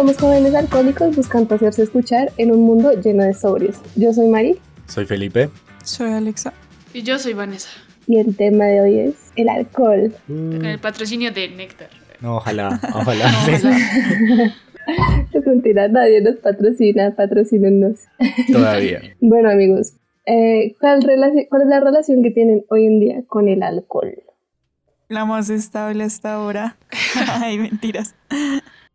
Somos jóvenes alcohólicos buscando hacerse escuchar en un mundo lleno de sobrios. Yo soy Mari. Soy Felipe. Soy Alexa. Y yo soy Vanessa. Y el tema de hoy es el alcohol. Con el patrocinio de Néctar. No, ojalá, ojalá. Es mentira, nadie nos patrocina, patrocínenos. Todavía. Bueno, amigos, eh, ¿cuál, ¿cuál es la relación que tienen hoy en día con el alcohol? La más estable hasta ahora. Ay, mentiras.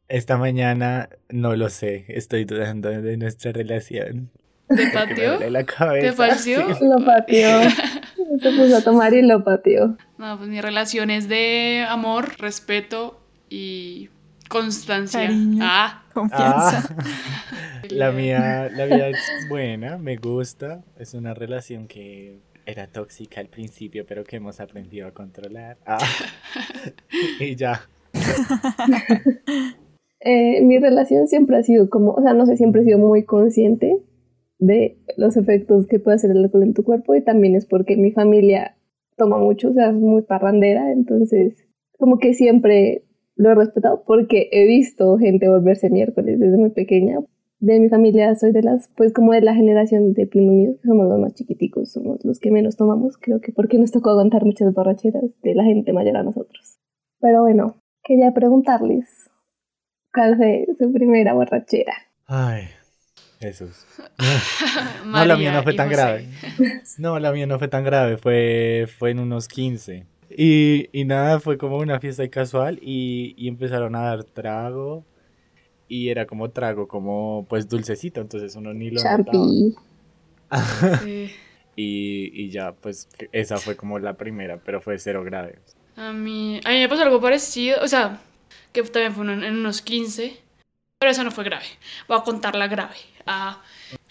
Esta mañana no lo sé, estoy dudando de nuestra relación. ¿Te pateó? duele la cabeza. ¿Te sí. Lo pateó. Se puso a tomar y lo pateó. No, pues mi relación es de amor, respeto y constancia. Cariño. Ah, Confianza. Ah, la mía, la mía es buena, me gusta. Es una relación que era tóxica al principio, pero que hemos aprendido a controlar. Ah. y ya. Eh, mi relación siempre ha sido como, o sea, no sé, siempre he sido muy consciente de los efectos que puede hacer el alcohol en tu cuerpo y también es porque mi familia toma mucho, o sea, es muy parrandera, entonces como que siempre lo he respetado porque he visto gente volverse miércoles desde muy pequeña. De mi familia soy de las, pues como de la generación de primos míos, que somos los más chiquiticos, somos los que menos tomamos, creo que porque nos tocó aguantar muchas borracheras de la gente mayor a nosotros. Pero bueno, quería preguntarles, ¿Cuál fue su primera borrachera? Ay, Jesús. No, la mía no fue tan José. grave. No, la mía no fue tan grave, fue, fue en unos 15. Y, y nada, fue como una fiesta casual y, y empezaron a dar trago. Y era como trago, como pues dulcecito, entonces uno ni lo. Champi. Sí. Y, y ya, pues esa fue como la primera, pero fue cero grave. A mí, a mí me pasó algo parecido, o sea, que también fue en, unos 15, pero esa no fue grave. Voy a contar la grave. Ah,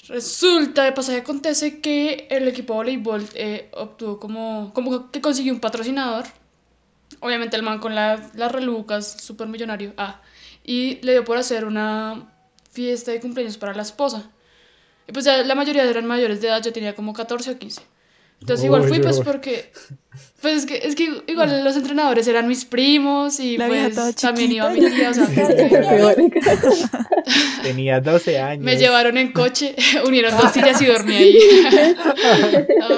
resulta, de pasaje acontece que el equipo de voleibol eh, obtuvo como, como que consiguió un patrocinador. Obviamente el man con la- las relucas, súper millonario. Ah, y le dio por hacer una fiesta de cumpleaños para la esposa. Y pues ya la mayoría eran mayores de edad, yo tenía como 14 o 15. Entonces igual fui pues porque pues es que, es que igual los entrenadores eran mis primos y La pues también iba mi tía, o sea, que- Tenía 12 años. me llevaron en coche, unieron dos sillas y dormí ahí. No.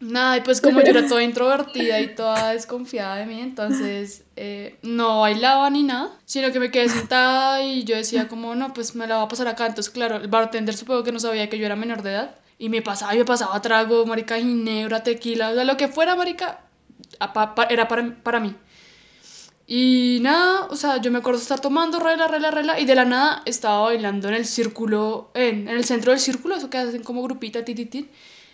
Nada, y pues como yo era toda introvertida y toda desconfiada de mí, entonces eh, no bailaba ni nada, sino que me quedé sentada y yo decía como, no, pues me la va a pasar acá. Entonces, claro, el bartender supongo que no sabía que yo era menor de edad y me pasaba y me pasaba trago, marica, ginebra, tequila, o sea, lo que fuera, marica, era para, para mí. Y nada, o sea, yo me acuerdo estar tomando, regla, regla, regla, y de la nada estaba bailando en el círculo, en, en el centro del círculo, eso que hacen como grupita, ti, ti, ti,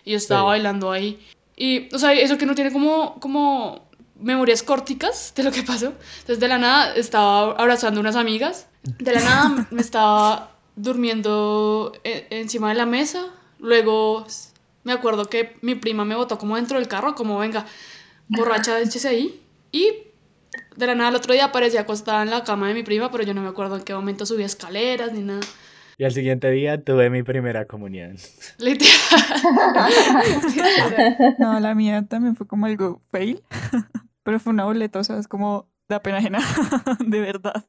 y yo estaba Sí. bailando ahí. Y, o sea, eso que no tiene como, como memorias córticas de lo que pasó. Entonces, de la nada estaba abrazando unas amigas, de la nada me estaba durmiendo e- encima de la mesa, luego me acuerdo que mi prima me botó como dentro del carro, como venga, borracha, échese ahí, y de la nada el otro día aparecía acostada en la cama de mi prima, pero yo no me acuerdo en qué momento subí escaleras ni nada. Y al siguiente día tuve mi primera comunión. Literal. No, la mía también fue como algo fail. Pero fue una boleta, o sea, es como da pena ajena, de verdad.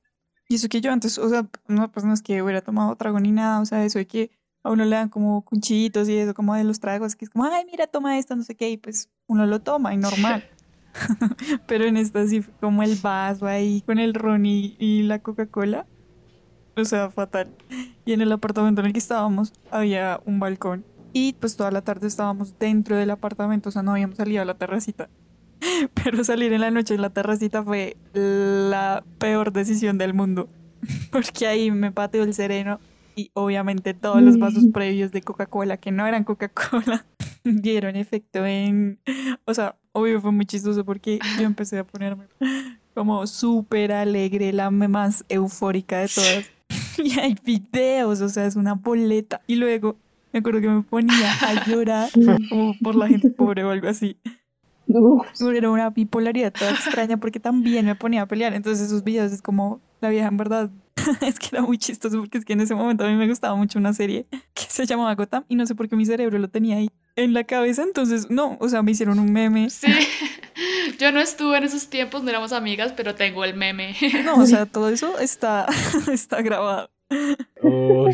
Y eso que yo antes, o sea, no, pues no es que hubiera tomado trago ni nada, o sea, eso de que a uno le dan como cuchitos y eso, como de los tragos, que es como, ay, mira, toma esto, no sé qué, y pues uno lo toma y normal. Pero en esta sí como el vaso ahí con el ron y, y la Coca-Cola. O sea, fatal. Y en el apartamento en el que estábamos había un balcón. Y pues toda la tarde estábamos dentro del apartamento, o sea, no habíamos salido a la terracita. Pero salir en la noche en la terracita fue la peor decisión del mundo. Porque ahí me pateó el sereno y obviamente todos los vasos previos de Coca-Cola, que no eran Coca-Cola, dieron efecto en... O sea, obvio fue muy chistoso porque yo empecé a ponerme como súper alegre, la más eufórica de todas. Y hay videos, o sea, es una boleta. Y luego me acuerdo que me ponía a llorar como por la gente pobre o algo así. Uf, Era una bipolaridad toda extraña porque también me ponía a pelear. Entonces esos videos es como la vieja en verdad. es que era muy chistoso porque es que en ese momento a mí me gustaba mucho una serie que se llamaba Gotham y no sé por qué mi cerebro lo tenía ahí. en la cabeza, entonces no, o sea, me hicieron un meme. Sí. Yo no estuve en esos tiempos, no éramos amigas, pero tengo el meme. No, o sea, todo eso está, está grabado. Uy,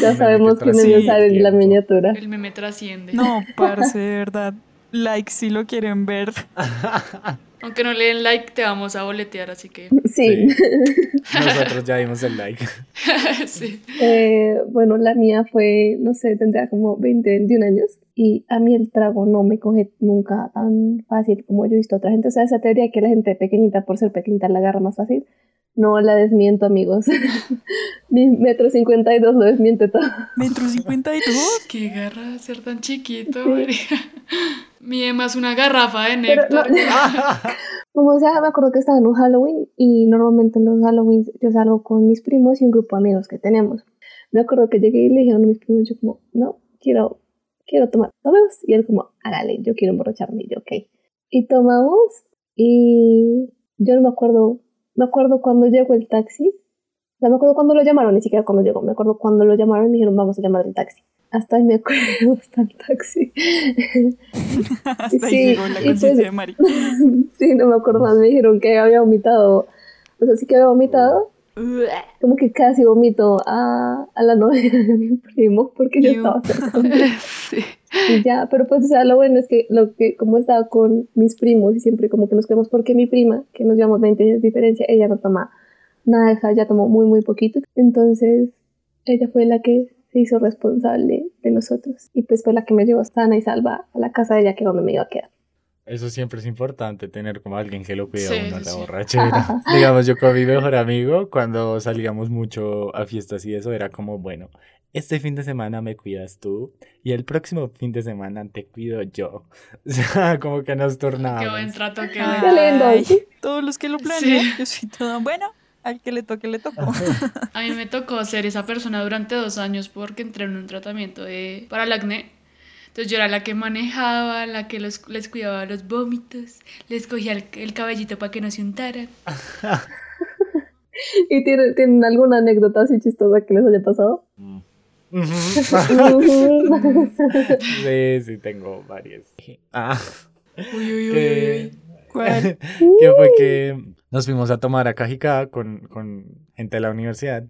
Ya sabemos que quién trasciende es sale en la miniatura. El meme trasciende. No, parce, de verdad. Like si lo quieren ver. Aunque no le den like, te vamos a boletear, así que Sí. Nosotros ya dimos el like. sí. Eh, bueno, la mía fue, no sé, tendría como 20, 21 años. Y a mí el trago no me coge nunca tan fácil como yo he visto a otra gente. O sea, esa teoría que la gente pequeñita, por ser pequeñita, la agarra más fácil. No la desmiento, amigos. Mi metro cincuenta y dos lo desmiente todo. Metro cincuenta y dos. Qué garra ser tan chiquito, Sí. marica. Mide más una garrafa de no- néctar. Como o sea, me acuerdo que estaba en un Halloween y normalmente en los Halloween yo salgo con mis primos y un grupo de amigos que tenemos. Me acuerdo que llegué y le dijeron a mis primos, yo como, no, quiero, quiero tomar, tomemos. Y él como, hágale, yo quiero emborracharme. Y yo, ok. Y tomamos y yo no me acuerdo, me acuerdo cuando llegó el taxi. O sea, me acuerdo cuando lo llamaron, ni siquiera cuando llegó. Me acuerdo cuando lo llamaron y me dijeron, vamos a llamar el taxi. Hasta ahí me acuerdo, hasta el taxi. Hasta Sí, ahí llegó la y pues- conciencia de Mari. sí, no me acuerdo más. Me dijeron que había vomitado. O sea, sí que había vomitado. Como que casi vomito a, a la novia de mi primo porque yo estaba cerca. Sí. Y ya, pero pues, o sea, lo bueno es que, lo que como estaba con mis primos y siempre como que nos quedamos porque mi prima, que nos llevamos 20 años de diferencia, ella no toma nada, ella ya tomó muy, muy poquito. Entonces, ella fue la que se hizo responsable de nosotros. Y pues fue la que me llevó sana y salva a la casa de ella, que es donde me iba a quedar. Eso siempre es importante, tener como alguien que lo cuida a Sí, uno la sí. borrachera. Digamos, yo con mi mejor amigo, cuando salíamos mucho a fiestas y eso, era como, bueno, este fin de semana me cuidas tú y el próximo fin de semana te cuido yo. O sea, como que nos Qué buen trato, qué Ay. Todos los que lo planean, Sí. yo soy toda bueno. Al que le toque, le tocó. A mí me tocó ser esa persona durante dos años porque entré en un tratamiento de, para el acné. Entonces yo era la que manejaba, la que los- les cuidaba los vómitos, les cogía el, el cabellito para que no se untaran. ¿Y tienen, tienen alguna anécdota así chistosa que les haya pasado? Mm. Sí, sí, tengo varias. Ah, Uy, uy, uy, que, uy. ¿Cuál? que fue que nos fuimos a tomar a Cajicá con, con gente de la universidad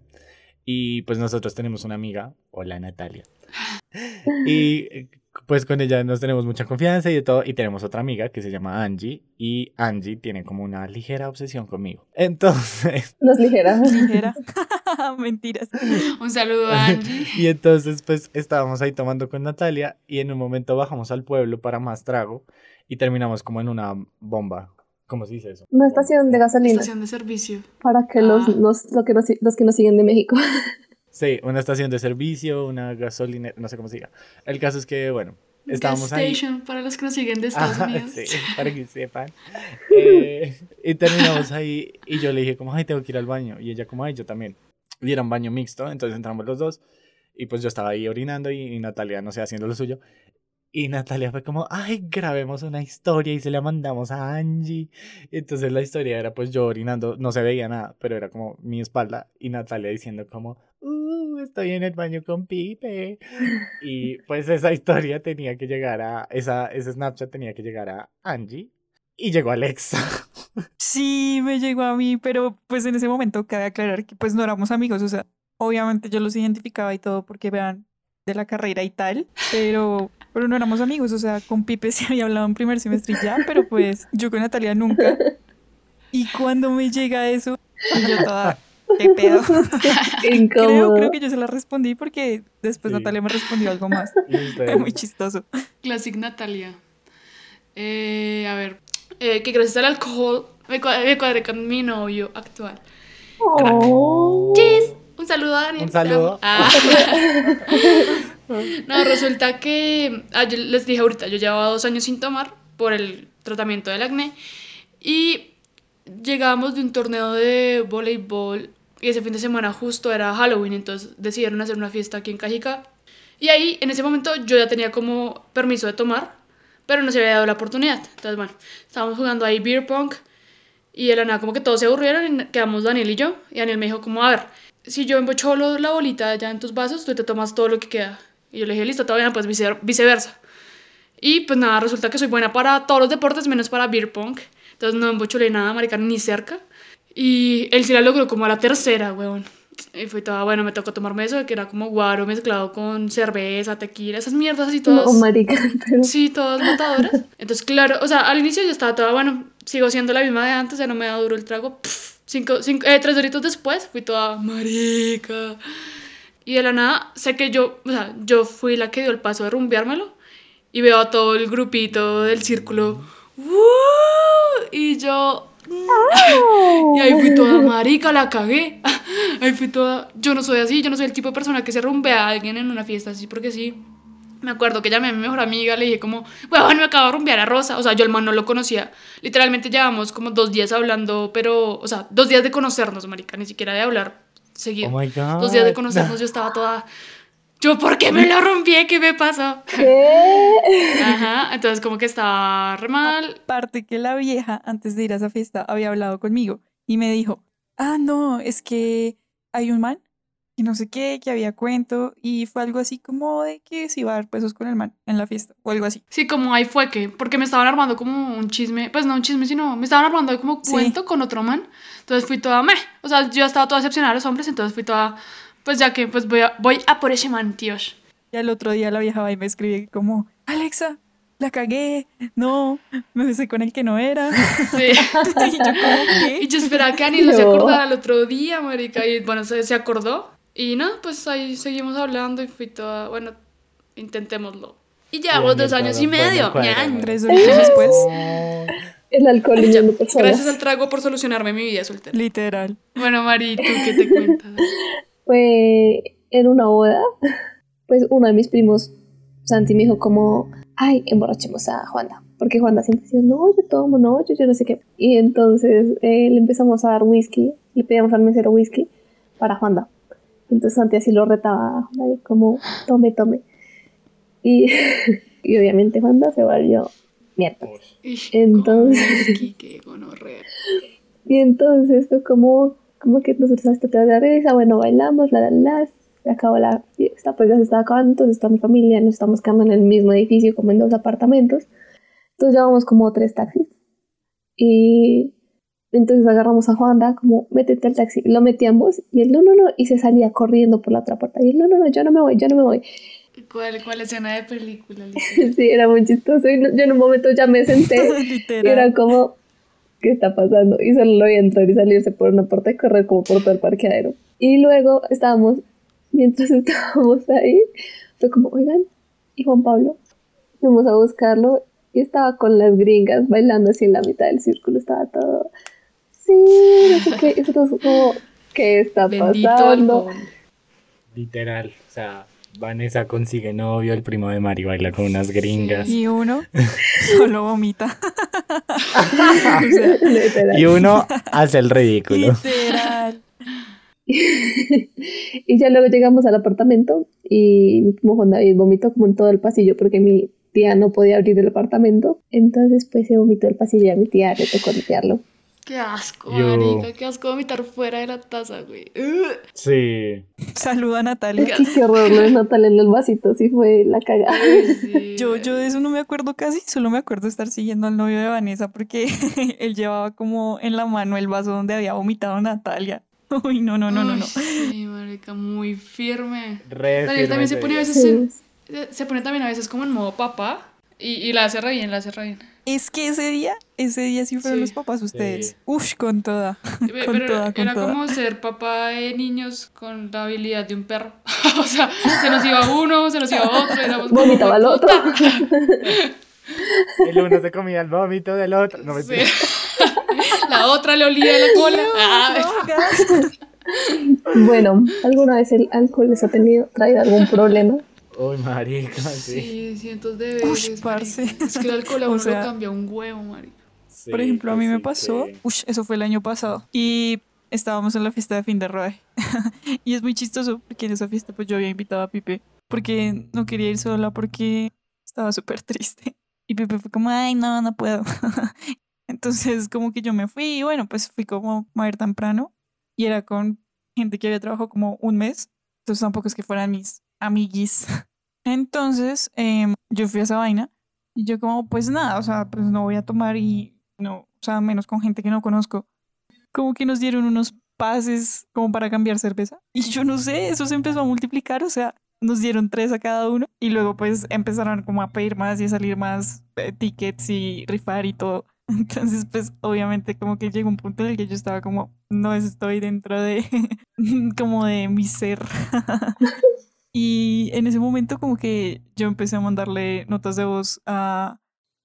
y pues nosotros tenemos una amiga, hola Natalia, y pues con ella nos tenemos mucha confianza y de todo y tenemos otra amiga que se llama Angie y Angie tiene como una ligera obsesión conmigo. Entonces, No es ligera. Ligera. Mentiras. Un saludo a Angie. y entonces pues estábamos ahí tomando con Natalia y en un momento bajamos al pueblo para más trago y terminamos como en una bomba. ¿Cómo se dice eso? Una estación de gasolina. Estación de servicio. Para que los, Ah. los, lo que nos, los que nos siguen de México. Sí, una estación de servicio, una gasolina, no sé cómo se diga. El caso es que, bueno, estábamos Gas ahí. Station para los que nos siguen de Estados Ajá, Unidos. sí, para que sepan. Eh, y terminamos ahí y yo le dije como, ay, tengo que ir al baño. Y ella como, ay, yo también. Y era un baño mixto, entonces entramos los dos. Y pues yo estaba ahí orinando y, y Natalia, no sé, haciendo lo suyo. Y Natalia fue como, ay, grabemos una historia y se la mandamos a Angie. Entonces la historia era pues yo orinando, no se veía nada, pero era como mi espalda y Natalia diciendo como, uh, estoy en el baño con Pipe. Y pues esa historia tenía que llegar a, esa, ese Snapchat tenía que llegar a Angie. Y llegó Alexa. Sí, me llegó a mí, pero pues en ese momento cabe aclarar que pues no éramos amigos, o sea, obviamente yo los identificaba y todo porque vean de la carrera y tal, pero, pero no éramos amigos, o sea, con Pipe sí había hablado en primer semestre y ya, pero pues yo con Natalia nunca. Y cuando me llega eso, yo toda, ¿qué pedo? Qué Creo, incómodo. creo que yo se la respondí porque después Sí. Natalia me respondió algo más. Fue muy chistoso. Classic Natalia. Eh, a ver, eh, que gracias al alcohol me cua- me cuadré con mi novio actual. Oh. Chis. Un saludo a Daniel. Un saludo. Ah. No, resulta que ah, les dije ahorita, yo llevaba dos años sin tomar por el tratamiento del acné y llegábamos de un torneo de voleibol y ese fin de semana justo era Halloween, entonces decidieron hacer una fiesta aquí en Cajica y ahí en ese momento yo ya tenía como permiso de tomar, pero no se había dado la oportunidad. Entonces, bueno, estábamos jugando ahí beer pong y de la nada como que todos se aburrieron y quedamos Daniel y yo. Y Daniel me dijo como, a ver, si yo embocho lo- la bolita ya en tus vasos, tú te tomas todo lo que queda. Y yo le dije, listo, todavía no, pues vice- viceversa. Y pues nada, resulta que soy buena para todos los deportes menos para beer pong. Entonces no embochulé nada, marica, ni cerca. Y él sí la logró como a la tercera, weón. Y fue toda, bueno, me tocó tomarme eso, que era como guaro mezclado con cerveza, tequila, esas mierdas así todas. No, marica, pero... Sí, todas matadoras. Entonces, claro, o sea, al inicio yo estaba toda, bueno, sigo siendo la misma de antes, ya no me da duro el trago. Pff, cinco, cinco, eh, tres horitos después fui toda marica. Y de la nada, sé que yo, o sea, yo fui la que dio el paso de rumbeármelo. Y veo a todo el grupito del círculo. Y yo, y ahí fui toda marica, la cagué. Ahí fui toda. Yo no soy así, yo no soy el tipo de persona que se rumbea a alguien en una fiesta así porque sí. Me acuerdo que llamé a mi mejor amiga, le dije como, bueno, me acabo de rumbear a Rosa. O sea, yo el man no lo conocía. Literalmente llevamos como dos días hablando, pero, o sea, dos días de conocernos, marica, ni siquiera de hablar seguido. Oh my God. Dos días de conocernos, yo estaba toda. Yo, ¿por qué me lo rompí? ¿Qué me pasó? ¿Qué? Ajá, entonces como que estaba re mal. Aparte que la vieja, antes de ir a esa fiesta, había hablado conmigo y me dijo, ah, no, es que hay un man y no sé qué, que había cuento y fue algo así como de que se iba a dar pesos con el man en la fiesta o algo así. Sí, como ahí fue que, porque me estaban armando como un chisme, pues no un chisme, sino me estaban armando como Sí. cuento con otro man. Entonces fui toda, meh, o sea, yo estaba toda decepcionada de los hombres, entonces fui toda, pues ya que, pues voy a, voy a por ese man, tíos. Y al otro día la vieja va y me escribe como, Alexa, la cagué, no, me besé con el que no era. Sí. y yo como, ¿qué? Y yo esperaba que se No. acordara el otro día, marica, y bueno, se, se acordó. Y no, pues ahí seguimos hablando y fui toda, bueno, intentémoslo. Y llevamos dos años y medio. ñañ. Tres horitos después, El alcohol Ya, lidiando personas. Gracias al trago por solucionarme mi vida soltera. literal. Bueno, Mari, ¿tú qué te cuentas? Fue en una boda, pues uno de mis primos, Santi, me dijo como, ay, emborrachemos a Juanda. Porque Juanda siempre decía, no, yo tomo, no, yo, yo no sé qué. Y entonces eh, le empezamos a dar whisky, le pedíamos al mesero whisky para Juanda. Entonces Santi así lo retaba, y como, tome, tome. Y, y obviamente Juanda se volvió mierda. Entonces-. Y entonces fue como, como que nosotros hasta te de risa, bueno, bailamos, la, la, la, se acabó la fiesta, pues ya se estaba acabando, entonces toda mi familia nos estamos quedando en el mismo edificio, como en dos apartamentos. Entonces llevamos como tres taxis. Y entonces agarramos a Juanda, como, métete al taxi, lo metíamos, y él, no, no, no, y se salía corriendo por la otra puerta. Y él, no, no, no, yo no me voy, yo no me voy. ¿Cuál, cuál escena de película? Sí, era muy chistoso. Y no- yo en un momento ya me senté. Y era como, ¿qué está pasando? Y solo lo vi entrar y salirse por una puerta y correr como por todo el parqueadero. Y luego estábamos, mientras estábamos ahí, fue como, oigan, ¿y Juan Pablo? Fuimos a buscarlo y estaba con las gringas bailando así en la mitad del círculo, estaba todo, sí, no sé qué, y nosotros como, ¿qué está Bendito pasando? alcohol. Literal. O sea, Vanessa consigue novio, el primo de Mari baila con unas gringas. Y uno solo vomita. O sea, Literal. Y uno hace el ridículo. literal. y ya luego llegamos al apartamento y mi primo Juan David vomitó como en todo el pasillo porque mi tía no podía abrir el apartamento. Entonces pues se vomitó el pasillo y a mi tía le tocó limpiarlo. Qué asco, Yo- marica. Qué asco vomitar fuera de la taza, güey. Sí. Saluda a Es Natalia. que qué horror lo de Natalia en el vasito, sí fue la cagada. Ay, sí, Yo, yo de eso no me acuerdo casi, solo me acuerdo estar siguiendo al novio de Vanessa porque él llevaba como en la mano el vaso donde había vomitado Natalia. Uy, no, no, no, no, no. Ay, Sí, marica, muy firme. Re firme también se pone a veces Sí. en- se pone también a veces como en modo papá y, y la hace re bien, la hace re bien. Es que ese día, ese día sí fueron Sí. los papás ustedes. Sí. Uf, con toda. Con con era toda. como ser papá de niños con la habilidad de un perro. o sea, se nos iba uno, se nos iba otro, éramos como, Vomitaba al otro. El uno se comía el vómito del otro. No me Sí. La otra le olía la cola. Ah, Bueno, ¿alguna vez el alcohol les ha tenido, traído algún problema? Uy, marica, sí. sí, cientos de Ush, veces. parce. marica. Es que el alcohol a O uno sea- lo cambia un huevo, marica. Sí, Por ejemplo, a que mí me sí, pasó, que- ush, eso fue el año pasado, y estábamos en la fiesta de fin de rodaje. y es muy chistoso porque en esa fiesta pues yo había invitado a Pipe porque no quería ir sola porque estaba súper triste. Y Pipe fue como, ay, no, no puedo. Entonces como que yo me fui y bueno, pues fui como a ir temprano y era con gente que había trabajado como un mes. Entonces tampoco es que fueran mis amiguis. Entonces em, yo fui a esa vaina Y yo como, pues nada, o sea, pues no voy a tomar y no, o sea, menos con gente que no conozco. Como que nos dieron unos pases como para cambiar cerveza. Y yo no sé, eso se empezó a multiplicar, o sea, nos dieron tres a cada uno y luego pues empezaron como a pedir más y a salir más eh, tickets y rifar y todo. Entonces pues obviamente como que llegó un punto en el que yo estaba como, no estoy dentro de como de mi ser. Y en ese momento como que yo empecé a mandarle notas de voz a,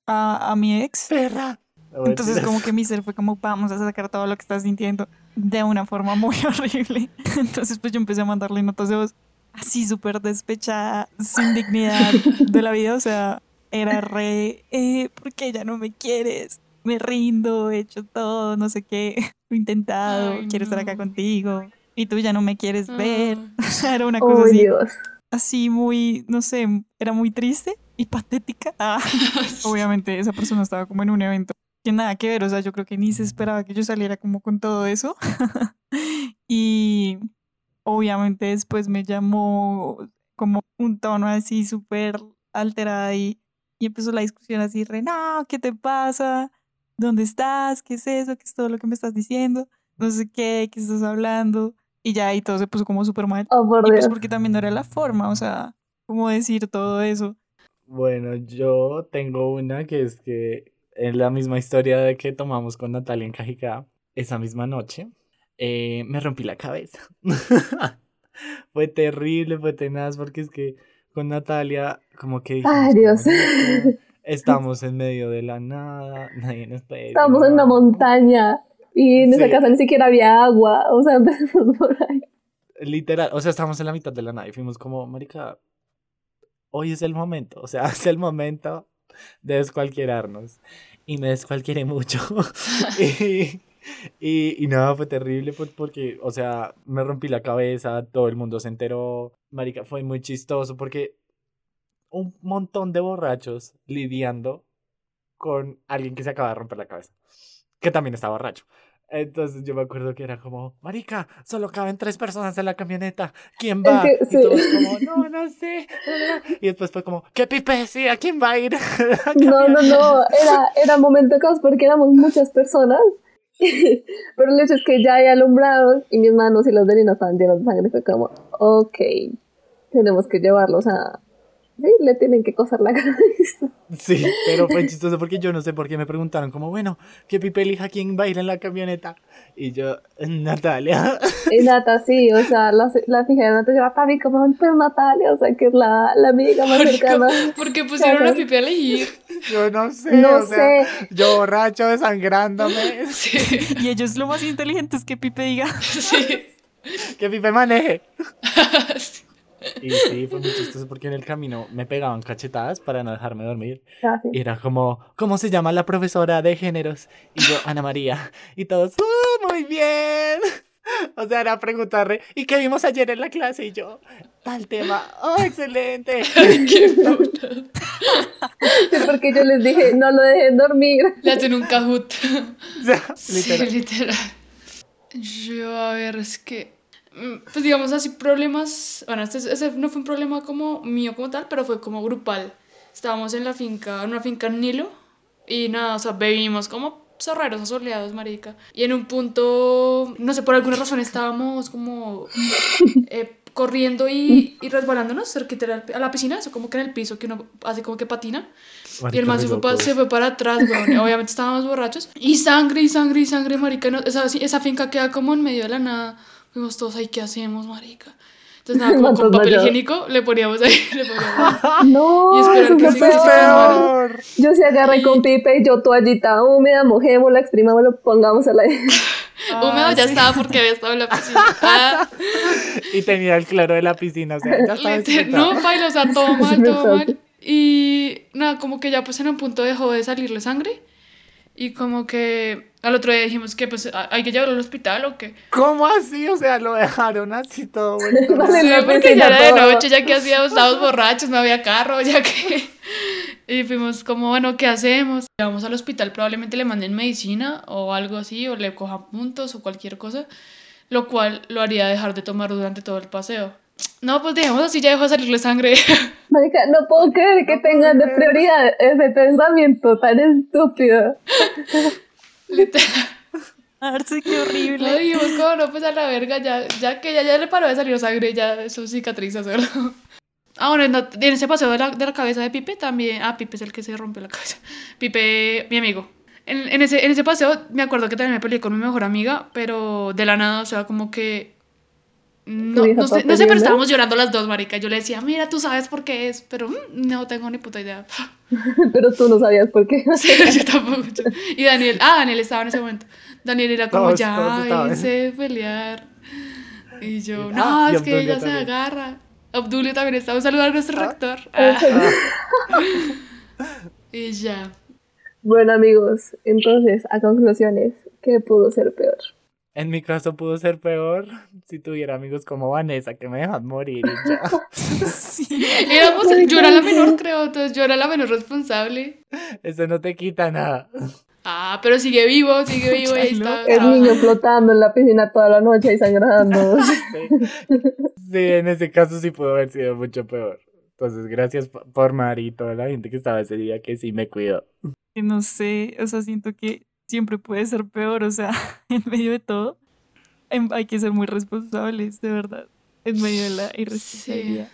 a, a mi ex. Perra. Entonces como que mi ser fue como, vamos a sacar todo lo que estás sintiendo de una forma muy horrible. Entonces pues yo empecé a mandarle notas de voz así súper despechada, sin dignidad de la vida. O sea, era re, eh, ¿por qué ya no me quieres? Me rindo, he hecho todo, no sé qué, lo he intentado, Ay, quiero estar acá contigo. Y tú ya no me quieres ver. Sea, era una cosa Oh, así, Dios. así muy, no sé, era muy triste y patética. Ah, obviamente esa persona estaba como en un evento que nada que ver, o sea, yo creo que ni se esperaba que yo saliera como con todo eso. y obviamente después me llamó como un tono así súper alterada y, y empezó la discusión así, re, no, ¿qué te pasa? ¿Dónde estás? ¿Qué es eso? ¿Qué es todo lo que me estás diciendo? No sé qué, ¿qué estás hablando? Y ya ahí todo se puso como súper mal. Oh, por Y pues Dios. porque también no era la forma, o sea, cómo decir todo eso. Bueno, yo tengo una que es que es la misma historia de que tomamos con Natalia en Cajicá esa misma noche. eh, me rompí la cabeza. fue terrible, fue tenaz, porque es que con Natalia, como que dijimos, Ay, como, Dios. "Marica, Estamos en medio de la nada, nadie nos puede decir Estábamos en una nada". montaña y en esa Sí. casa ni siquiera había agua. O sea, empezamos por ahí. Literal, o sea, estábamos en la mitad de la nada y fuimos como, marica, hoy es el momento, o sea, es el momento de descualquierarnos. Y me descualquieré mucho. y, y, y nada, fue terrible por- porque, o sea, me rompí la cabeza, todo el mundo se enteró. Marica, fue muy chistoso porque un montón de borrachos lidiando con alguien que se acaba de romper la cabeza, que también estaba borracho. Entonces yo me acuerdo que era como, marica, solo caben tres personas en la camioneta, ¿quién va? que, Y sí. todos como, no, no sé. Y después fue como, ¿qué pipe? Sí, ¿a quién va a ir? No, no, no. Era, era momento caos porque éramos muchas personas. Pero el hecho es que ya hay alumbrados y mis manos y las de Lina estaban llenas de sangre. Fue como, ok, tenemos que llevarlos a. Sí, le tienen que coser la cabeza. Sí, pero fue chistoso porque yo no sé por qué me preguntaron como, bueno, ¿qué pipe elija quién va a ir en la camioneta? Y yo, Natalia. Y Nata, sí, o sea, la, la fija de Nata lleva papi como, pero Natalia, o sea, que es la, la amiga más cercana. Porque pusieron a Pipi a elegir. Yo no sé. No o sea, sé. Yo borracho, desangrándome. Sí, Y ellos lo más inteligente es que Pipe diga, sí. Que pipe maneje. Y sí, fue muy chistoso porque en el camino me pegaban cachetadas para no dejarme dormir. Ah, sí. Y era como, ¿cómo se llama la profesora de géneros? Y yo, Ana María. Y todos, ¡uh, muy bien! O sea, era preguntarle, ¿y qué vimos ayer en la clase? Y yo, tal tema, ¡oh, excelente! Qué puta. Sí, porque yo les dije, no lo dejen dormir. Le hacen un cajut. O sea, Sí, literal. literal. Yo, a ver, es que, pues digamos así, problemas, bueno, este, ese no fue un problema como mío como tal, pero fue como grupal. Estábamos en la finca, en una finca en Nilo, y nada, o sea, bebimos como zorreros asoleados, marica. Y en un punto, no sé, por alguna razón estábamos como eh, corriendo y, y resbalándonos cerquita a la piscina, eso como que en el piso, que uno hace como que patina. Y el man se fue, pa- se fue para atrás, weón. Obviamente estábamos borrachos. Y sangre, y sangre, y sangre, marica. No, esa, esa finca queda como en medio de la nada. Fuimos todos ahí, ¿qué hacemos, marica? Entonces, nada, como con papel higiénico le poníamos ahí. Le poníamos. No, Y eso que es se peor. Yo sí agarré con Pipe y yo toallita húmeda, mojémosla, exprimámosla, pongámosla ahí. Húmedo ya estaba porque había estado en la piscina. Ah, Y tenía el cloro de la piscina, o sea, ya estaba desinfectado. no, baila, o sea, todo mal, todo mal. Y nada, como que ya pues en un punto dejó de salirle sangre. Y como que al otro día dijimos que pues hay que llevarlo al hospital o qué. ¿Cómo así? O sea, lo dejaron así todo vuelto. Vale, Sí, porque ya era de noche, ya que hacíamos, estábamos borrachos, no había carro, ya que... Y fuimos como, bueno, ¿qué hacemos? Vamos al hospital, probablemente le manden medicina o algo así, o le cojan puntos o cualquier cosa, lo cual lo haría dejar de tomar durante todo el paseo. No, pues dejemos así, ya dejó de salirle sangre. Marica, no puedo creer que tengan de prioridad ese pensamiento tan estúpido. Literal. Arce, qué Lo horrible. dijimos como no, pues a la verga, ya, ya que ya, ya le paró de salir sangre, ya eso cicatriza solo. Ah, bueno, en, en ese paseo de la, de la cabeza de Pipe también. Ah, Pipe es el que se rompió la cabeza. Pipe, mi amigo. En, en ese, en ese paseo me acuerdo que también me peleé con mi mejor amiga, pero de la nada, o sea, como que. No, ¿Tu vieja no sé, no sé, pero estábamos llorando las dos, marica. Yo le decía, mira, tú sabes por qué es, pero mm, no tengo ni puta idea. Pero tú no sabías por qué. Sí, yo tampoco. yo- Y Daniel, ah, Daniel estaba en ese momento. Daniel era como, Todos- ya, todos de pelear. Y yo, Y- no, ah, es que ella se agarra. Obdulio también estaba. Un saludo a nuestro Ah. rector. Ah, y ya. Bueno, amigos, entonces, a conclusiones, ¿qué pudo ser peor? En mi caso pudo ser peor si tuviera amigos como Vanessa que me dejan morir y ya. Sí. Éramos, yo era la menor, creo, entonces yo era la menor responsable. Eso no te quita nada. Ah, pero sigue vivo, sigue vivo y ahí está. El niño trabajando. flotando en la piscina toda la noche y sangrando. Sí. Sí, en ese caso sí pudo haber sido mucho peor. Entonces, gracias por Mari y toda la gente que estaba ese día que sí me cuidó. Que no sé, o sea, siento que siempre puede ser peor, o sea, en medio de todo em, hay que ser muy responsables, de verdad, en medio de la irresponsabilidad.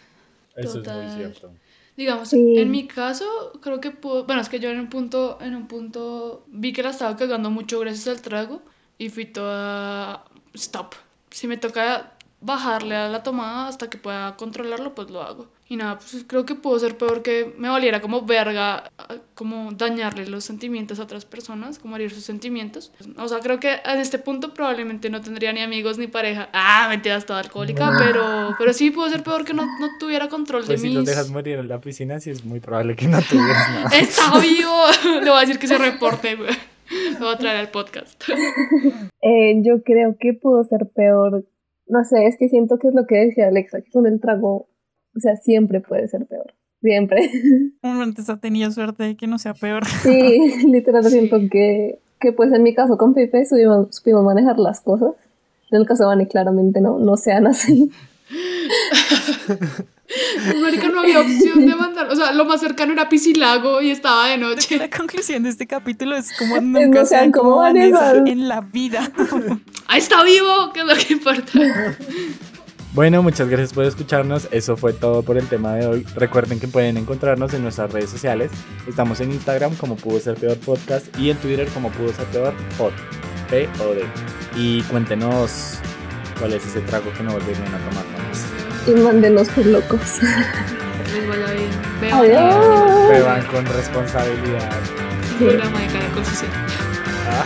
Eso es muy cierto. Digamos, Sí. en mi caso, creo que pudo, bueno, es que yo en un punto, en un punto vi que la estaba cagando mucho gracias al trago y fui toda stop. Si me toca bajarle a la tomada hasta que pueda controlarlo, pues lo hago. Y nada, pues creo que pudo ser peor que me valiera como verga, como dañarle los sentimientos a otras personas, como herir sus sentimientos. O sea, creo que a este punto probablemente no tendría ni amigos ni pareja. Ah, mentiras, toda alcohólica, pero, pero sí pudo ser peor que no, no tuviera control Pues de si mis... los dejas morir en la piscina, sí es muy probable que no tuvieras nada. ¡Está vivo! Le voy a decir que se reporte, güey. Lo voy a traer al podcast. Eh, yo creo que pudo ser peor. No sé, es que siento que es lo que decía Alexa, que con el trago, o sea, siempre puede ser peor. Siempre. Uno antes ha tenido suerte de que no sea peor. Sí, literal siento que, que pues en mi caso con Pipe supimos, supimos manejar las cosas. En el caso de Vani claramente no, no sean así. Marica, no había opción de mandar. O sea, lo más cercano era Piscilago y estaba de noche. La conclusión de este capítulo es como no nunca sean sean como como Vanessa Vanessa. en la vida. ¡Ah, está vivo! ¿Qué es lo que importa? Bueno, muchas gracias por escucharnos. Eso fue todo por el tema de hoy. Recuerden que pueden encontrarnos en nuestras redes sociales. Estamos en Instagram como Pudo Ser Peor Podcast y en Twitter como Pudo Ser Peor Pod. P O D. Y cuéntenos cuál es ese trago que no volverían a tomar jamás. Y mándenos por locos. Les vaya bien. Vean Adiós. Beban con responsabilidad. programa de cara con su Ah.